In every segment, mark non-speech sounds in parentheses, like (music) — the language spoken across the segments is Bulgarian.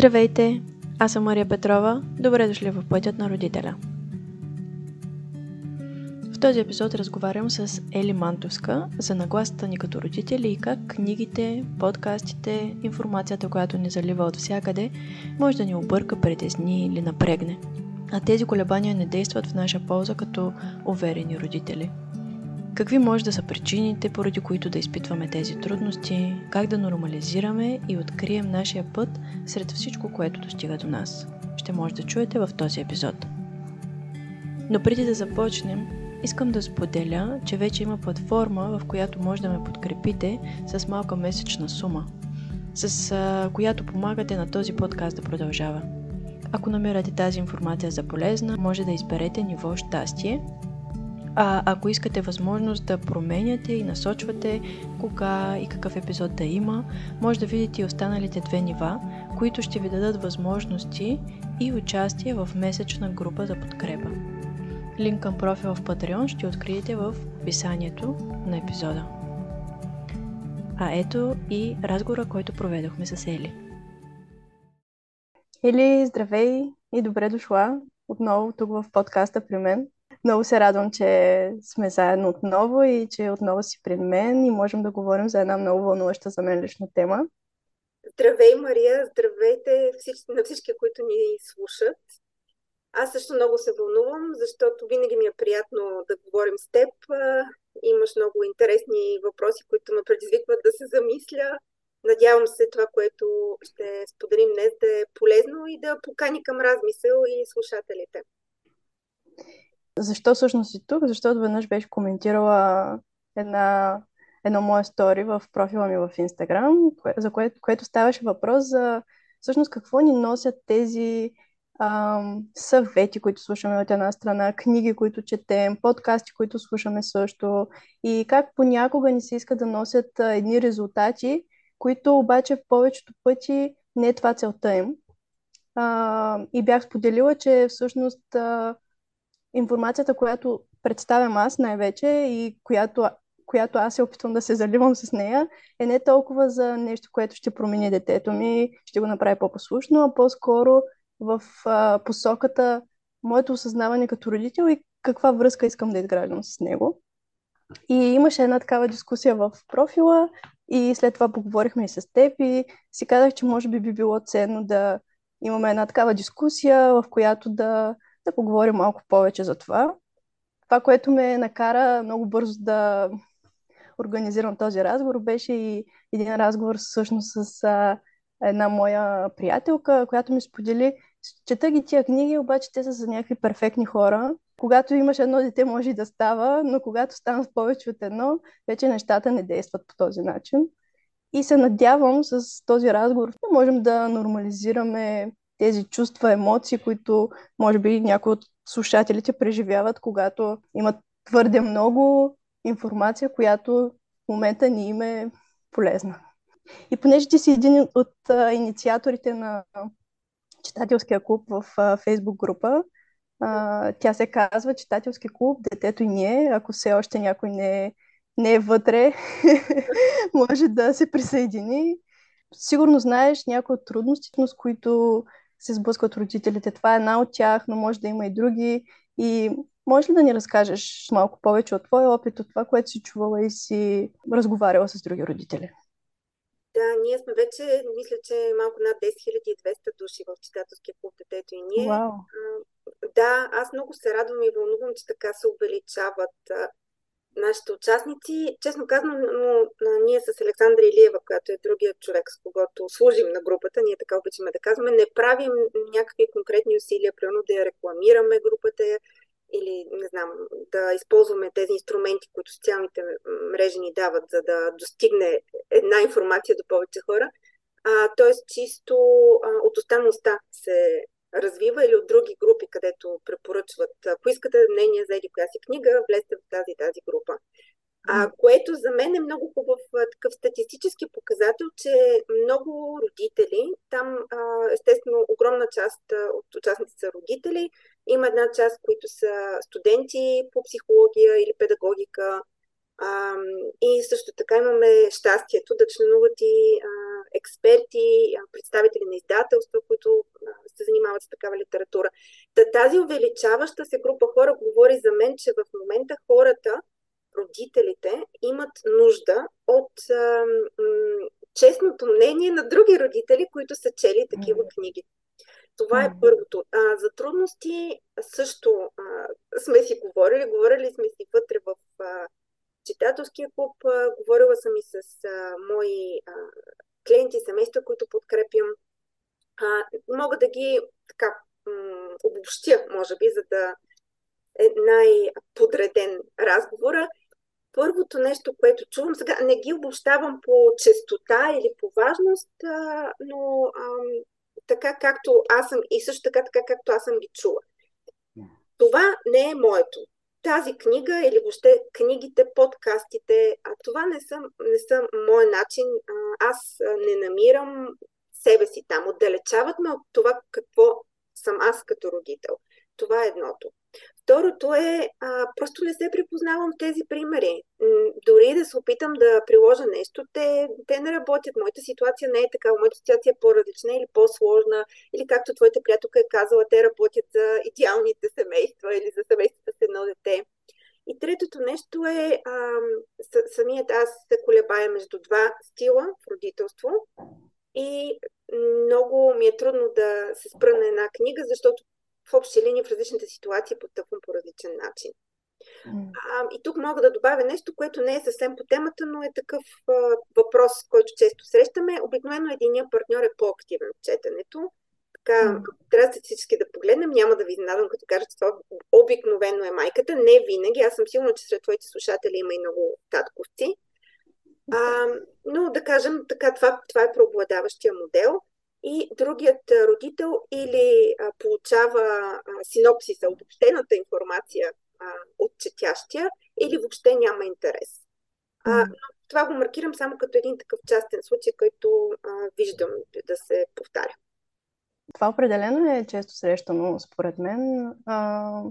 Здравейте! Аз съм Мария Петрова. Добре дошли в Пътят на родителя. В този епизод разговарям с Ели Мантовска за нагласата ни като родители и как книгите, подкастите, информацията, която ни залива от всякъде, може да ни обърка, притесни или напрегне. А тези колебания не действат в наша полза като уверени родители – Какви може да са причините, поради които да изпитваме тези трудности, как да нормализираме и открием нашия път сред всичко, което достига до нас. Ще може да чуете в този епизод. Но преди да започнем, искам да споделя, че вече има платформа, в която може да ме подкрепите с малка месечна сума, с която помагате на този подкаст да продължава. Ако намирате тази информация за полезна, може да изберете ниво щастие а ако искате възможност да променяте и насочвате кога и какъв епизод да има, може да видите и останалите две нива, които ще ви дадат възможности и участие в месечна група за подкрепа. Линк към профила в Patreon ще откриете в описанието на епизода. А ето и разговора, който проведохме с Ели. Ели, здравей и добре дошла отново тук в подкаста при мен. Много се радвам, че сме заедно отново и че отново си пред мен и можем да говорим за една много вълнуваща за мен лична тема. Здравей, Мария! Здравейте всички, на всички, които ни слушат. Аз също много се вълнувам, защото винаги ми е приятно да говорим с теб. Имаш много интересни въпроси, които ме предизвикват да се замисля. Надявам се това, което ще споделим днес, да е полезно и да покани към размисъл и слушателите. Защо всъщност си тук? Защото веднъж беше коментирала една, едно мое стори в профила ми в Инстаграм, за кое, което ставаше въпрос за всъщност какво ни носят тези ам, съвети, които слушаме от една страна, книги, които четем, подкасти, които слушаме също и как понякога ни се иска да носят а, едни резултати, които обаче в повечето пъти не е това целта им. А, и бях споделила, че всъщност а, информацията, която представям аз най-вече и която, която аз се опитвам да се заливам с нея, е не толкова за нещо, което ще промени детето ми, ще го направи по-послушно, а по-скоро в а, посоката моето осъзнаване като родител и каква връзка искам да изграждам с него. И имаше една такава дискусия в профила и след това поговорихме и с теб и си казах, че може би би било ценно да имаме една такава дискусия, в която да да поговорим малко повече за това. Това, което ме накара много бързо да организирам този разговор, беше и един разговор всъщност с една моя приятелка, която ми сподели, чета ги тия книги, обаче те са за някакви перфектни хора. Когато имаш едно дете, може и да става, но когато станат повече от едно, вече нещата не действат по този начин. И се надявам с този разговор да можем да нормализираме тези чувства, емоции, които може би някои от слушателите преживяват, когато имат твърде много информация, която в момента ни им е полезна. И понеже ти си един от а, инициаторите на читателския клуб в а, фейсбук група, а, тя се казва Читателски клуб, детето и ние. Ако все още някой не е, не е вътре, (laughs) може да се присъедини. Сигурно знаеш някои от трудностите, с които се сблъскват родителите. Това е една от тях, но може да има и други. И може ли да ни разкажеш малко повече от твоя опит, от това, което си чувала и си разговаряла с други родители? Да, ние сме вече, мисля, че малко над 10 200 души в читателския клуб Детето и ние. Wow. Да, аз много се радвам и вълнувам, че така се увеличават нашите участници. Честно казано, но, ние с Александра Илиева, която е другият човек, с когото служим на групата, ние така обичаме да казваме, не правим някакви конкретни усилия, примерно да я рекламираме групата или, не знам, да използваме тези инструменти, които социалните мрежи ни дават, за да достигне една информация до повече хора. А, тоест, чисто а, от уста на уста се развива или от други групи, където препоръчват. Ако искате мнение за еди коя си книга, влезте в тази тази група. А, което за мен е много хубав такъв статистически показател, че много родители, там естествено огромна част от участниците са родители, има една част, които са студенти по психология или педагогика, а, и също така имаме щастието да членуват и а, експерти, представители на издателства, които се занимават с такава литература. Та, тази увеличаваща се група хора говори за мен, че в момента хората, родителите, имат нужда от а, м- честното мнение на други родители, които са чели такива книги. Това е първото. А, за трудности също а, сме си говорили. Говорили сме си вътре в читателския клуб. Говорила съм и с а, мои а, клиенти, семейства, които подкрепям. А, мога да ги така м- обобщя, може би, за да е най-подреден разговора. Първото нещо, което чувам сега, не ги обобщавам по честота или по важност, а, но а, така както аз съм и също така, така както аз съм ги чула. Това не е моето. Тази книга или въобще книгите, подкастите, а това не са, не са мой начин. Аз не намирам себе си там. Отдалечават ме от това какво съм аз като родител. Това е едното. Второто е, а, просто не се припознавам тези примери. Дори да се опитам да приложа нещо, те, те не работят. Моята ситуация не е така. Моята ситуация е по-различна или по-сложна. Или както твоята приятелка е казала, те работят за идеалните семейства или за семействата с едно дете. И третото нещо е, а, самият аз се колебая между два стила в родителство. И много ми е трудно да се спра на една книга, защото в общи линии в различните ситуации потъпвам по различен начин. А, и тук мога да добавя нещо, което не е съвсем по темата, но е такъв а, въпрос, който често срещаме. Обикновено единия партньор е по-активен в четенето. Така, mm. трябва статистически да погледнем, няма да ви изненадам, като кажа, че това обикновено е майката. Не винаги. Аз съм сигурна, че сред твоите слушатели има и много татковци. А, но да кажем, така, това, това е преобладаващия модел и другият родител или а, получава а, синопсиса, обобщената информация а, от четящия, или въобще няма интерес. А, но това го маркирам само като един такъв частен случай, който а, виждам да се повтаря. Това определено е често срещано, според мен. А,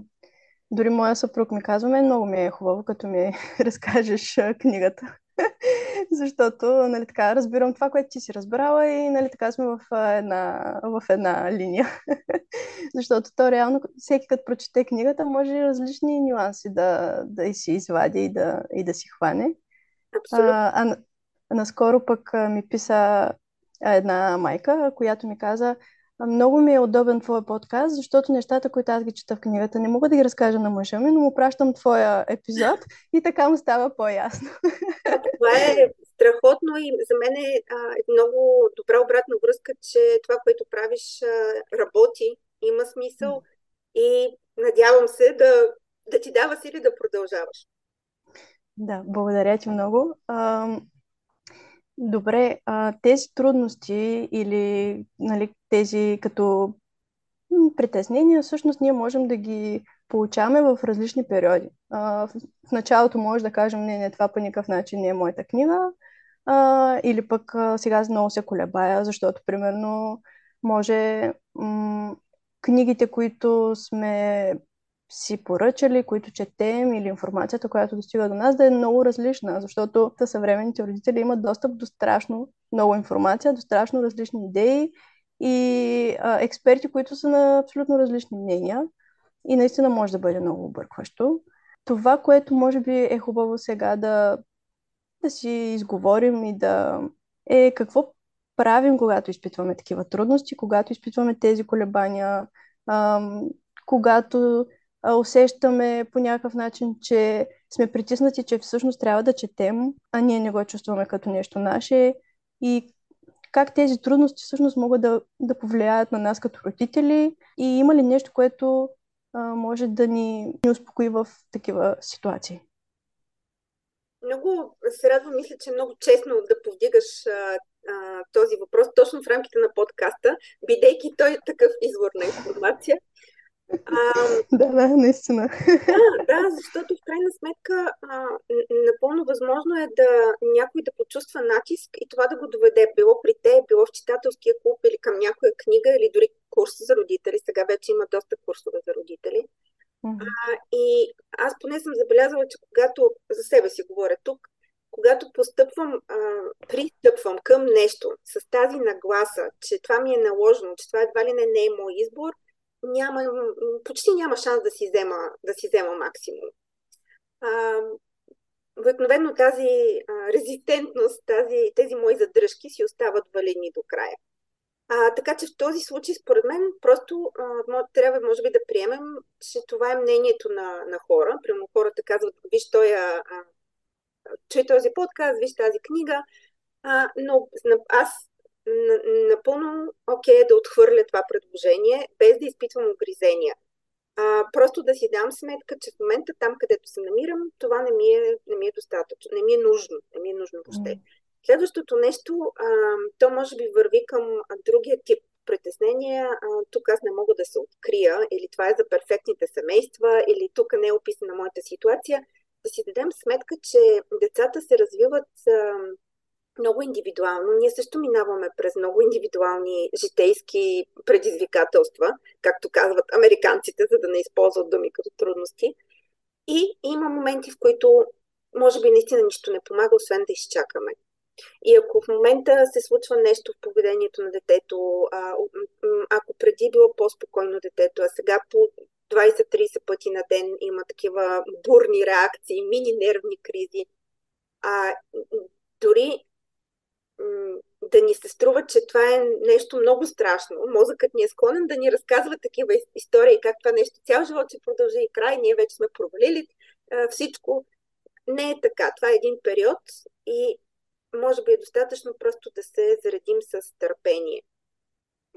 дори моя съпруг ми казва, мен много ми е хубаво, като ми (laughs) разкажеш книгата. (laughs) Защото, нали така, разбирам това, което ти си разбрала и, нали така, сме в една, в една линия. (laughs) Защото то реално, всеки като прочете книгата, може различни нюанси да, да си извади и да, и да си хване. Абсолютно. А, а, наскоро пък ми писа една майка, която ми каза, много ми е удобен твой подкаст, защото нещата, които аз ги чета в книгата, не мога да ги разкажа на мъжа ми, но му пращам твоя епизод и така му става по-ясно. Това е страхотно и за мен е а, много добра обратна връзка, че това, което правиш, а, работи, има смисъл и надявам се да, да ти дава сили да продължаваш. Да, благодаря ти много. Добре, а, тези трудности или нали, тези като притеснения, всъщност ние можем да ги получаваме в различни периоди. А, в, началото може да кажем, не, не, това по никакъв начин не е моята книга, а, или пък а, сега много се колебая, защото, примерно, може м- книгите, които сме си поръчали, които четем или информацията, която достига до нас, да е много различна, защото съвременните родители имат достъп до страшно много информация, до страшно различни идеи и а, експерти, които са на абсолютно различни мнения и наистина може да бъде много объркващо. Това, което може би е хубаво сега да, да си изговорим и да е какво правим, когато изпитваме такива трудности, когато изпитваме тези колебания, ам, когато усещаме по някакъв начин, че сме притиснати, че всъщност трябва да четем, а ние не го чувстваме като нещо наше и как тези трудности всъщност могат да, да повлияят на нас като родители и има ли нещо, което а, може да ни, ни успокои в такива ситуации? Много се радвам, мисля, че е много честно да повдигаш а, а, този въпрос точно в рамките на подкаста, бидейки той такъв извор на информация. А, да, да, наистина. Да, да, защото в крайна сметка а, напълно възможно е да някой да почувства натиск и това да го доведе било при те, било в читателския клуб или към някоя книга или дори курс за родители. Сега вече има доста курсове за родители. А, и аз поне съм забелязала, че когато за себе си говоря тук, когато постъпвам, а, пристъпвам към нещо с тази нагласа, че това ми е наложено, че това едва ли не, не е мой избор, няма, почти няма шанс да си взема, да си взема максимум. А, обикновено тази а, резистентност, тази, тези мои задръжки си остават валидни до края. А, така че в този случай, според мен, просто а, трябва, може би, да приемем, че това е мнението на, на хора. Прямо хората казват, виж, той а, чуй този подкаст, виж тази книга, а, но аз напълно окей okay, да отхвърля това предложение, без да изпитвам огризения. А, просто да си дам сметка, че в момента там, където се намирам, това не ми е, не ми е достатъчно, не ми е нужно, не ми е нужно въобще. Mm. Следващото нещо, а, то може би върви към другия тип притеснения. А, тук аз не мога да се открия, или това е за перфектните семейства, или тук не е описана моята ситуация. Да си дадем сметка, че децата се развиват а, много индивидуално. Ние също минаваме през много индивидуални житейски предизвикателства, както казват американците, за да не използват думи като трудности. И има моменти, в които може би наистина нищо не помага, освен да изчакаме. И ако в момента се случва нещо в поведението на детето, ако преди било по-спокойно детето, а сега по 20-30 пъти на ден има такива бурни реакции, мини нервни кризи, а, дори да ни се струва, че това е нещо много страшно. Мозъкът ни е склонен да ни разказва такива истории, как това нещо цял живот ще продължи и край, ние вече сме провалили всичко. Не е така. Това е един период и може би е достатъчно просто да се заредим с търпение.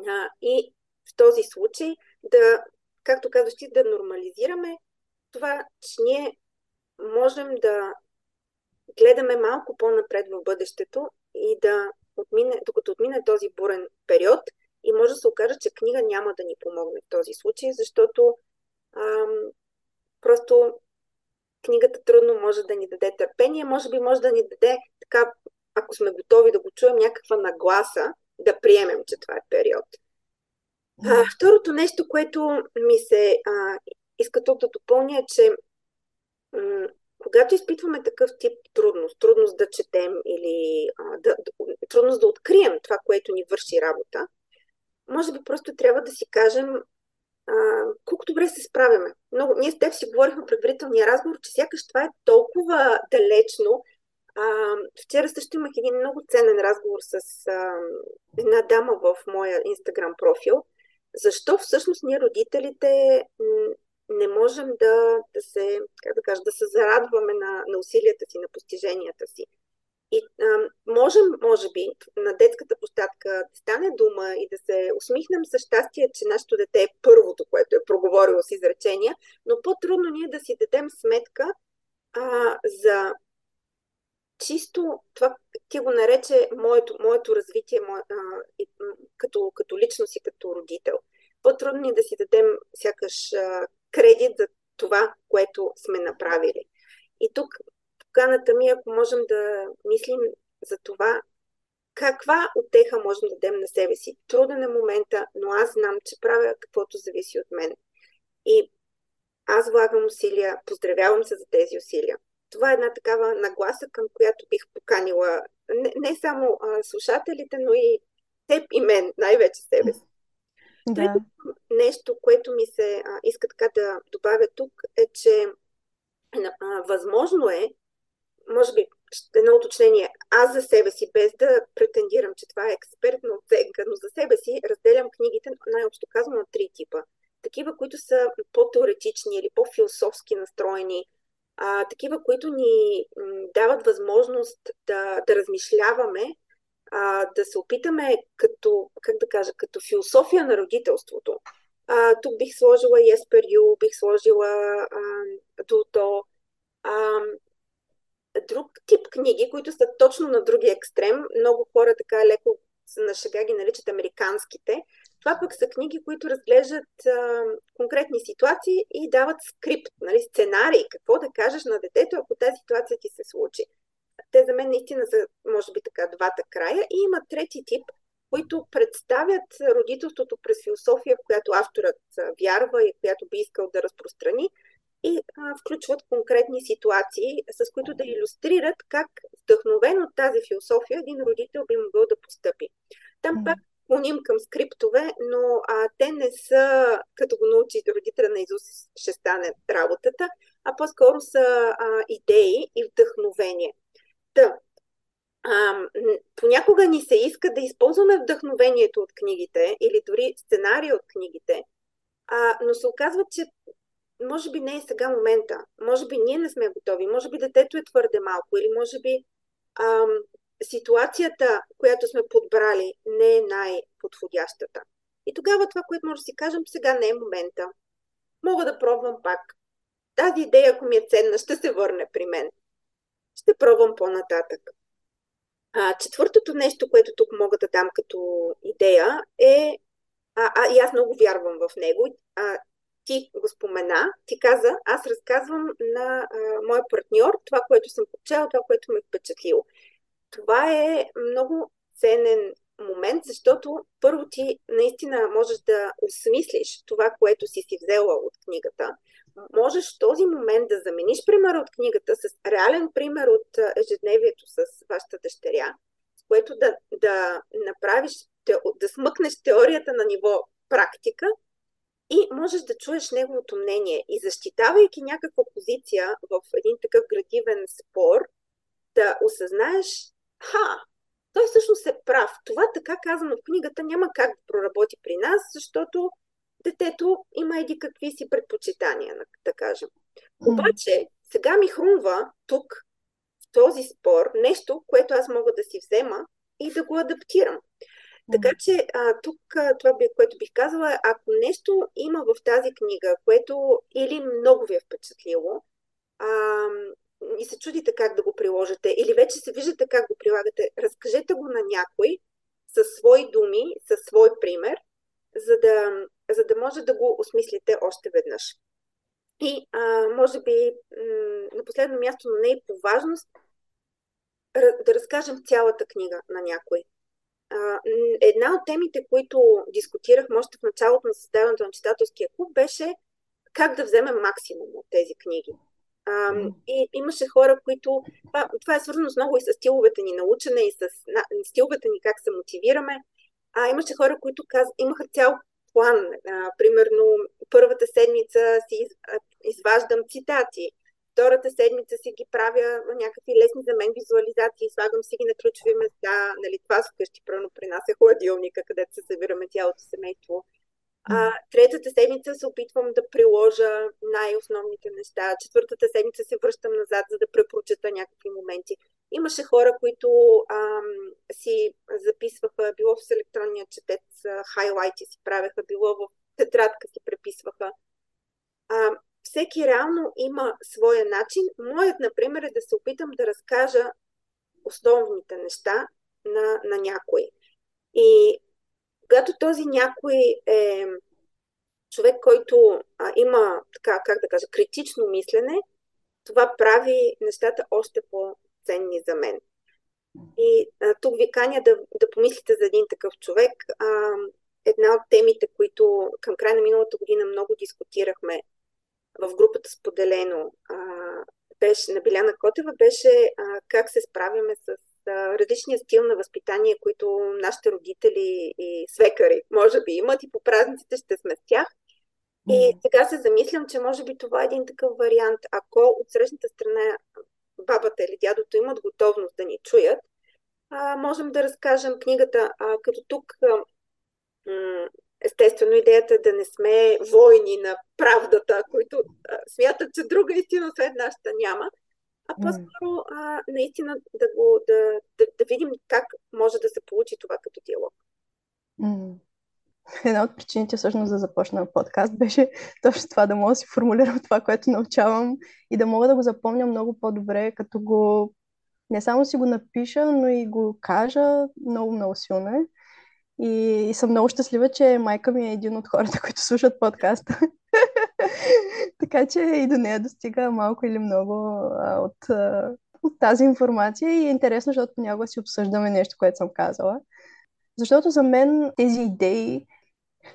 А, и в този случай да, както казваш ти, да нормализираме това, че ние можем да гледаме малко по-напред в бъдещето и да отмине, докато отмине този бурен период и може да се окаже, че книга няма да ни помогне в този случай, защото ам, просто книгата трудно може да ни даде търпение, може би може да ни даде така ако сме готови да го чуем, някаква нагласа да приемем, че това е период. А, второто нещо, което ми се а, иска тук да допълня е, че м- когато изпитваме такъв тип трудност, трудност да четем или а, да, трудност да открием това, което ни върши работа, може би просто трябва да си кажем а, колко добре се справяме. Много, ние с теб си говорихме предварителния разговор, че сякаш това е толкова далечно, а, вчера също имах един много ценен разговор с а, една дама в моя инстаграм профил. Защо всъщност ние родителите не можем да, да се, как да кажа, да се зарадваме на, на усилията си, на постиженията си. И а, можем, може би, на детската площадка да стане дума и да се усмихнем със щастие, че нашето дете е първото, което е проговорило с изречения, но по-трудно ние да си дадем сметка а, за чисто това ти го нарече моето, моето развитие мое, а, и, като, като личност и като родител. По-трудно е да си дадем сякаш а, кредит за това, което сме направили. И тук поканата ми, ако можем да мислим за това, каква отеха можем да дадем на себе си. Труден е момента, но аз знам, че правя каквото зависи от мен. И аз влагам усилия, поздравявам се за тези усилия това е една такава нагласа, към която бих поканила не, не само а, слушателите, но и теб и мен, най-вече себе си. Да. нещо, което ми се а, иска така да добавя тук, е, че а, възможно е, може би, едно уточнение, аз за себе си, без да претендирам, че това е експертна оценка, но за себе си разделям книгите, най-общо казано, на три типа. Такива, които са по-теоретични или по-философски настроени, а, такива, които ни дават възможност да, да размишляваме, а, да се опитаме като, как да кажа, като философия на родителството. А, тук бих сложила Еспер Ю, бих сложила Дуто, друг тип книги, които са точно на другия екстрем. Много хора така леко на шега ги наричат американските, това пък са книги, които разглеждат а, конкретни ситуации и дават скрипт, нали, сценарий, какво да кажеш на детето, ако тази ситуация ти се случи. Те за мен наистина са, може би така, двата края. И има трети тип, които представят родителството през философия, в която авторът вярва и която би искал да разпространи и а, включват конкретни ситуации, с които да иллюстрират как вдъхновен от тази философия, един родител би могъл да постъпи. Там пак клоним към скриптове, но а, те не са, като го научи родителя на Изус, ще стане работата, а по-скоро са а, идеи и вдъхновение. Та, а, понякога ни се иска да използваме вдъхновението от книгите или дори сценария от книгите, а, но се оказва, че може би не е сега момента, може би ние не сме готови, може би детето е твърде малко или може би ам, ситуацията, която сме подбрали, не е най-подходящата. И тогава това, което може да си кажем, сега не е момента. Мога да пробвам пак. Тази идея, ако ми е ценна, ще се върне при мен. Ще пробвам по-нататък. А, четвъртото нещо, което тук мога да дам като идея е, а, а и аз много вярвам в него, а, ти го спомена, ти каза, аз разказвам на а, моя партньор това, което съм почела, това, което ме е впечатлило. Това е много ценен момент, защото първо ти наистина можеш да осмислиш това, което си си взела от книгата. Можеш този момент да замениш примера от книгата с реален пример от ежедневието с вашата дъщеря, с което да, да направиш, да смъкнеш теорията на ниво практика и можеш да чуеш неговото мнение. И защитавайки някаква позиция в един такъв градивен спор, да осъзнаеш, ха, той всъщност е прав. Това така казано в книгата няма как да проработи при нас, защото детето има еди какви си предпочитания, да кажем. Обаче, сега ми хрумва тук, в този спор, нещо, което аз мога да си взема и да го адаптирам. Така че а, тук а, това, би, което бих казала, ако нещо има в тази книга, което или много ви е впечатлило, а, и се чудите как да го приложите, или вече се виждате как го прилагате, разкажете го на някой със свои думи, със свой пример, за да, за да може да го осмислите още веднъж. И а, може би м- на последно място, но не и по важност, да разкажем цялата книга на някой една от темите, които дискутирах още в началото на създаването на читателския клуб, беше как да вземем максимум от тези книги. А, и имаше хора, които... Това, това е свързано с много и с стиловете ни на учене, и с на, стиловете ни как се мотивираме. А имаше хора, които каз... имаха цял план. А, примерно, първата седмица си из, изваждам цитати, втората седмица си ги правя някакви лесни за мен визуализации, слагам си ги на ключови места, нали, това вкъщи, правилно при нас е хладилника, където се събираме цялото семейство. А, третата седмица се опитвам да приложа най-основните неща. Четвъртата седмица се връщам назад, за да препрочета някакви моменти. Имаше хора, които ам, си записваха, било в електронния четец, хайлайти си правеха, било в тетрадка си преписваха. А, всеки реално има своя начин. Моят, например, е да се опитам да разкажа основните неща на, на някой. И когато този някой е човек, който а, има, така, как да кажа, критично мислене, това прави нещата още по-ценни за мен. И а, тук ви каня да, да помислите за един такъв човек. А, една от темите, които към края на миналата година много дискутирахме в групата Споделено а, беше, на Биляна Котева беше а, как се справяме с различния стил на възпитание, които нашите родители и свекари може би имат и по празниците ще сме с тях. И сега се замислям, че може би това е един такъв вариант. Ако от срещната страна бабата или дядото имат готовност да ни чуят, а, можем да разкажем книгата, а, като тук а, Естествено, идеята е да не сме войни на правдата, които а, смятат, че друга истина след нашата няма, а по-скоро а, наистина да, го, да, да, да видим как може да се получи това като диалог. Една от причините всъщност да започна подкаст беше точно това, да мога да си формулирам това, което научавам и да мога да го запомня много по-добре, като го не само си го напиша, но и го кажа много, много силно е. И, и съм много щастлива, че майка ми е един от хората, (laughs) които слушат подкаста. (laughs) така че и до нея достига малко или много а, от, а, от тази информация и е интересно, защото понякога си обсъждаме нещо, което съм казала. Защото за мен тези идеи,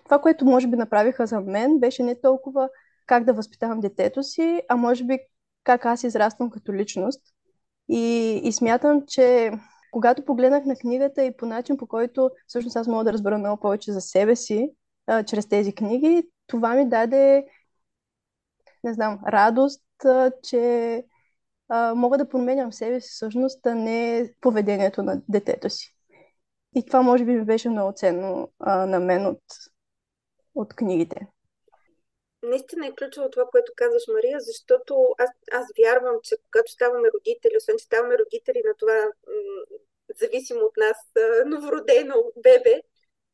това, което може би направиха за мен, беше не толкова как да възпитавам детето си, а може би как аз израствам като личност. И, и смятам, че когато погледнах на книгата и по начин, по който всъщност аз мога да разбера много повече за себе си, а, чрез тези книги, това ми даде, не знам, радост, а, че а, мога да променям себе си всъщност, а не поведението на детето си. И това може би ми беше много ценно а, на мен от, от книгите. Наистина е ключово това, което казваш, Мария, защото аз, аз вярвам, че когато ставаме родители, освен че ставаме родители на това м- зависимо от нас новородено бебе,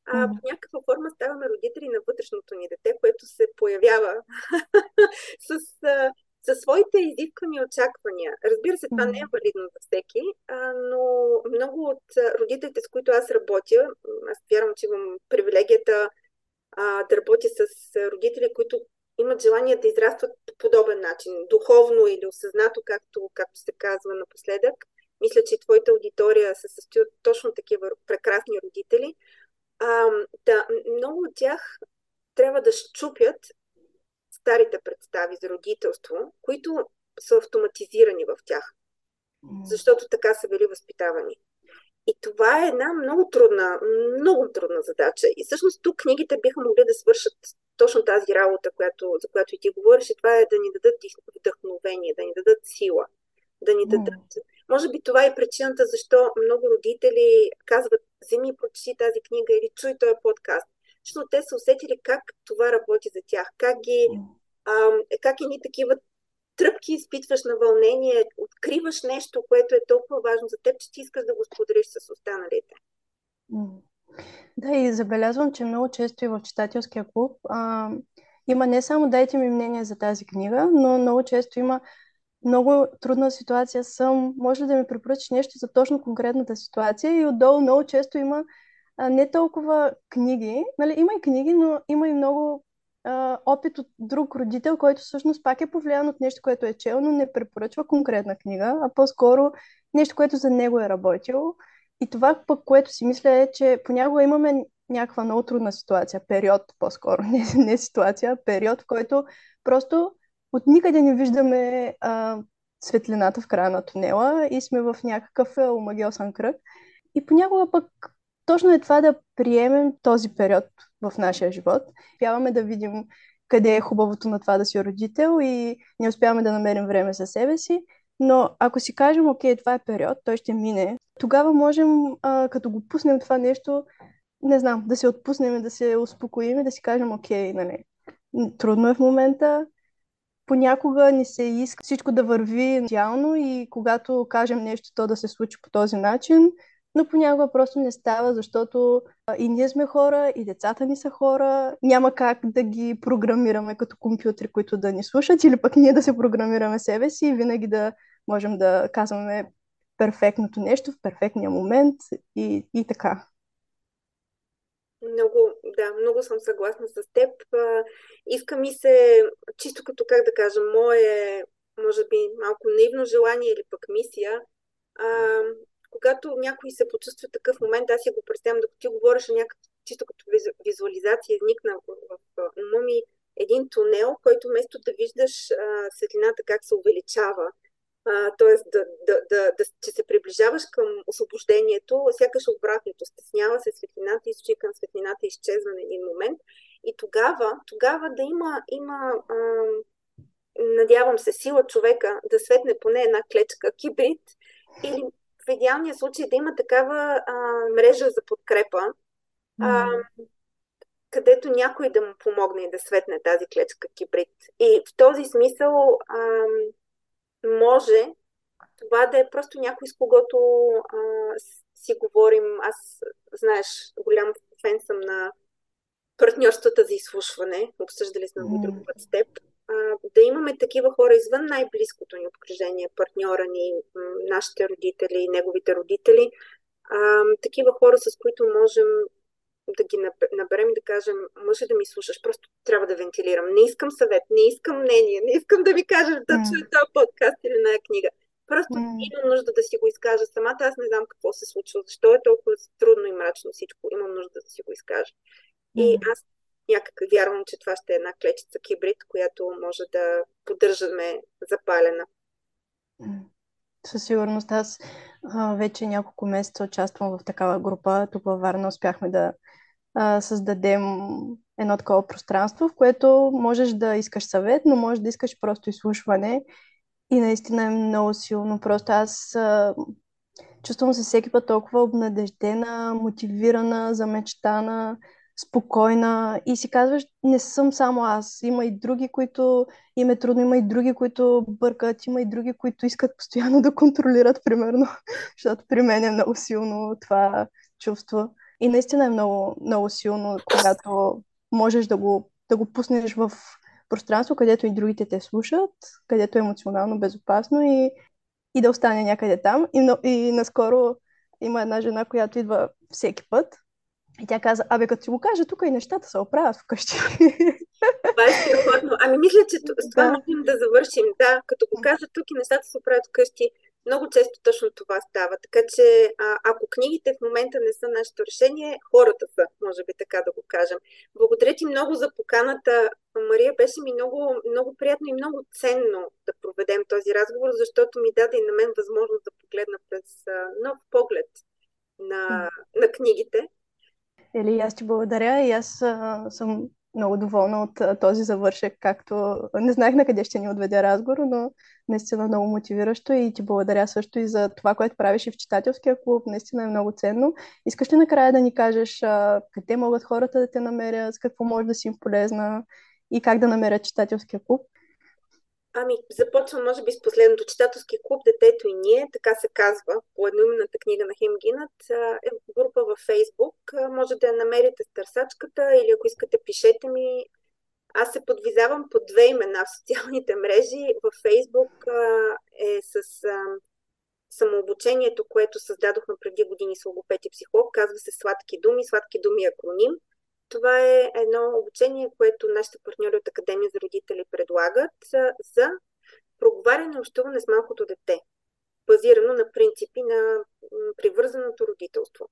а по някаква форма ставаме родители на вътрешното ни дете, което се появява (laughs) с, със своите изисквани очаквания. Разбира се, това не е валидно за всеки, а, но много от родителите, с които аз работя, аз вярвам, че имам привилегията а, да работя с родители, които имат желание да израстват по подобен начин, духовно или осъзнато, както, както се казва напоследък. Мисля, че твоята аудитория се състои от точно такива прекрасни родители. А, да, много от тях трябва да щупят старите представи за родителство, които са автоматизирани в тях. Защото така са били възпитавани. И това е една много трудна, много трудна задача. И всъщност тук книгите биха могли да свършат точно тази работа, която, за която и ти говориш. И това е да ни дадат вдъхновение, да ни дадат сила, да ни дадат може би това е причината защо много родители казват, вземи и прочети тази книга или чуй този подкаст. Защото те са усетили как това работи за тях, как ги, а, как и ни такива тръпки изпитваш на вълнение, откриваш нещо, което е толкова важно за теб, че ти искаш да го споделиш с останалите. Да, и забелязвам, че много често и в читателския клуб а, има не само дайте ми мнение за тази книга, но много често има много трудна ситуация съм, може да ми препоръчаш нещо за точно конкретната ситуация и отдолу много често има а, не толкова книги, нали, има и книги, но има и много а, опит от друг родител, който всъщност пак е повлиян от нещо, което е чел, но не препоръчва конкретна книга, а по-скоро нещо, което за него е работило. И това пък, което си мисля е, че понякога имаме някаква много трудна ситуация, период по-скоро, (laughs) не, не ситуация, период, в който просто от никъде не виждаме а, светлината в края на тунела и сме в някакъв е, омагиосен кръг. И понякога пък точно е това да приемем този период в нашия живот. Успяваме да видим къде е хубавото на това да си родител и не успяваме да намерим време за себе си. Но ако си кажем, окей, това е период, той ще мине, тогава можем, а, като го пуснем това нещо, не знам, да се отпуснем, да се успокоим и да си кажем, окей, нали, трудно е в момента, понякога ни се иска всичко да върви идеално и когато кажем нещо, то да се случи по този начин, но понякога просто не става, защото и ние сме хора, и децата ни са хора. Няма как да ги програмираме като компютри, които да ни слушат, или пък ние да се програмираме себе си и винаги да можем да казваме перфектното нещо в перфектния момент и, и така. Много, да, много съм съгласна с теб. Иска ми се, чисто като, как да кажа, мое, може би, малко наивно желание или пък мисия, когато някой се почувства такъв момент, аз си го представям, докато ти говориш някакъв, чисто като визуализация, изникна в, в, ума ми един тунел, който вместо да виждаш а, светлината как се увеличава, т.е. Да, да, да, да, че се приближаваш към освобождението, сякаш обратното. Стеснява се светлината, изчи към светлината, изчезва на един момент. И тогава, тогава да има, има а, надявам се, сила човека да светне поне една клечка кибрид или в идеалния случай да има такава а, мрежа за подкрепа, а, където някой да му помогне и да светне тази клечка кибрид. И в този смисъл а, може това да е просто някой, с когото а, си говорим. Аз, знаеш, голям фен съм на партньорствата за изслушване. Обсъждали сме го друг път с теб. Да имаме такива хора извън най-близкото ни обкръжение, партньора ни, нашите родители, неговите родители. А, такива хора, с които можем да ги наберем и да кажем, може да ми слушаш, просто трябва да вентилирам. Не искам съвет, не искам мнение, не искам да ми кажеш да чуя този подкаст или на книга. Просто mm. имам нужда да си го изкажа самата. Аз не знам какво се случва, защо е толкова трудно и мрачно всичко. Имам нужда да си го изкажа. Mm. И аз някак вярвам, че това ще е една клечица кибрид, която може да поддържаме запалена. Със сигурност аз а, вече няколко месеца участвам в такава група. Тук във Варна успяхме да а, създадем едно такова пространство, в което можеш да искаш съвет, но можеш да искаш просто изслушване. И наистина е много силно. Просто аз а, чувствам се всеки път толкова обнадеждена, мотивирана, замечтана, спокойна и си казваш, не съм само аз. Има и други, които им е трудно, има и други, които бъркат, има и други, които искат постоянно да контролират, примерно, (laughs) защото при мен е много силно това чувство. И наистина е много, много силно, когато можеш да го, да го пуснеш в пространство, където и другите те слушат, където е емоционално безопасно и, и да остане някъде там. И, и наскоро има една жена, която идва всеки път и тя каза, абе, като си го кажа, тук и нещата се оправят вкъщи. Това е страхотно. Ами мисля, че с това да. можем да завършим. Да, като го кажа тук и нещата се оправят вкъщи, много често точно това става. Така че, а, ако книгите в момента не са нашето решение, хората са, може би така да го кажем. Благодаря ти много за поканата. Мария, беше ми много, много приятно и много ценно да проведем този разговор, защото ми даде и на мен възможност да погледна през нов поглед на, на книгите. Ели, аз ти благодаря и аз а, съм много доволна от а, този завършек, както не знаех на къде ще ни отведе разговор, но наистина много мотивиращо и ти благодаря също и за това, което правиш и в читателския клуб. Наистина е много ценно. Искаш ли накрая да ни кажеш а, къде могат хората да те намерят, с какво може да си им полезна и как да намерят читателския клуб? Ами, започвам, може би, с последното. Читателски клуб Детето и ние, така се казва, по едноименната книга на Хемгинът, е група във Фейсбук. Може да я намерите с търсачката или ако искате, пишете ми. Аз се подвизавам по две имена в социалните мрежи. В Фейсбук е с самообучението, което създадохме преди години с логопед и психолог. Казва се Сладки думи. Сладки думи е акроним. Това е едно обучение, което нашите партньори от Академия за родители предлагат за проговаряне и общуване с малкото дете, базирано на принципи на привързаното родителство.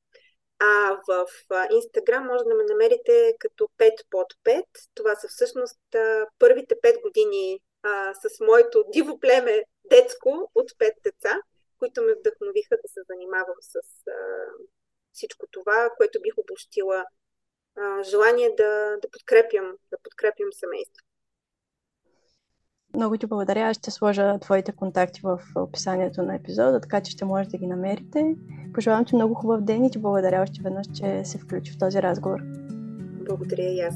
А в Инстаграм може да ме намерите като 5 под 5. Това са всъщност първите 5 години а, с моето диво племе детско от 5 деца, които ме вдъхновиха да се занимавам с а, всичко това, което бих обощила а, желание да, да подкрепям, да подкрепям семейство. Много ти благодаря. Аз ще сложа твоите контакти в описанието на епизода, така че ще можете да ги намерите. Пожелавам ти много хубав ден и ти благодаря още веднъж, че се включи в този разговор. Благодаря и аз.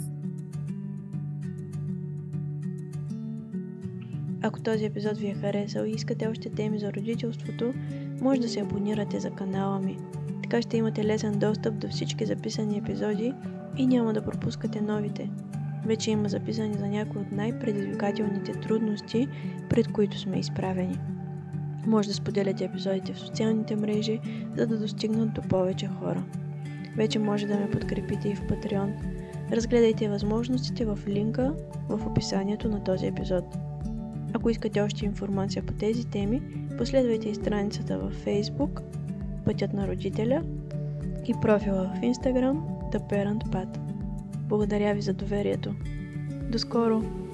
Ако този епизод ви е харесал и искате още теми за родителството, може да се абонирате за канала ми. Така ще имате лесен достъп до всички записани епизоди и няма да пропускате новите. Вече има записани за някои от най-предизвикателните трудности, пред които сме изправени. Може да споделяте епизодите в социалните мрежи, за да достигнат до повече хора. Вече може да ме подкрепите и в Patreon. Разгледайте възможностите в линка в описанието на този епизод. Ако искате още информация по тези теми, последвайте и страницата във Facebook Пътят на родителя и профила в Instagram The Parent Path. Благодаря ви за доверието. До скоро!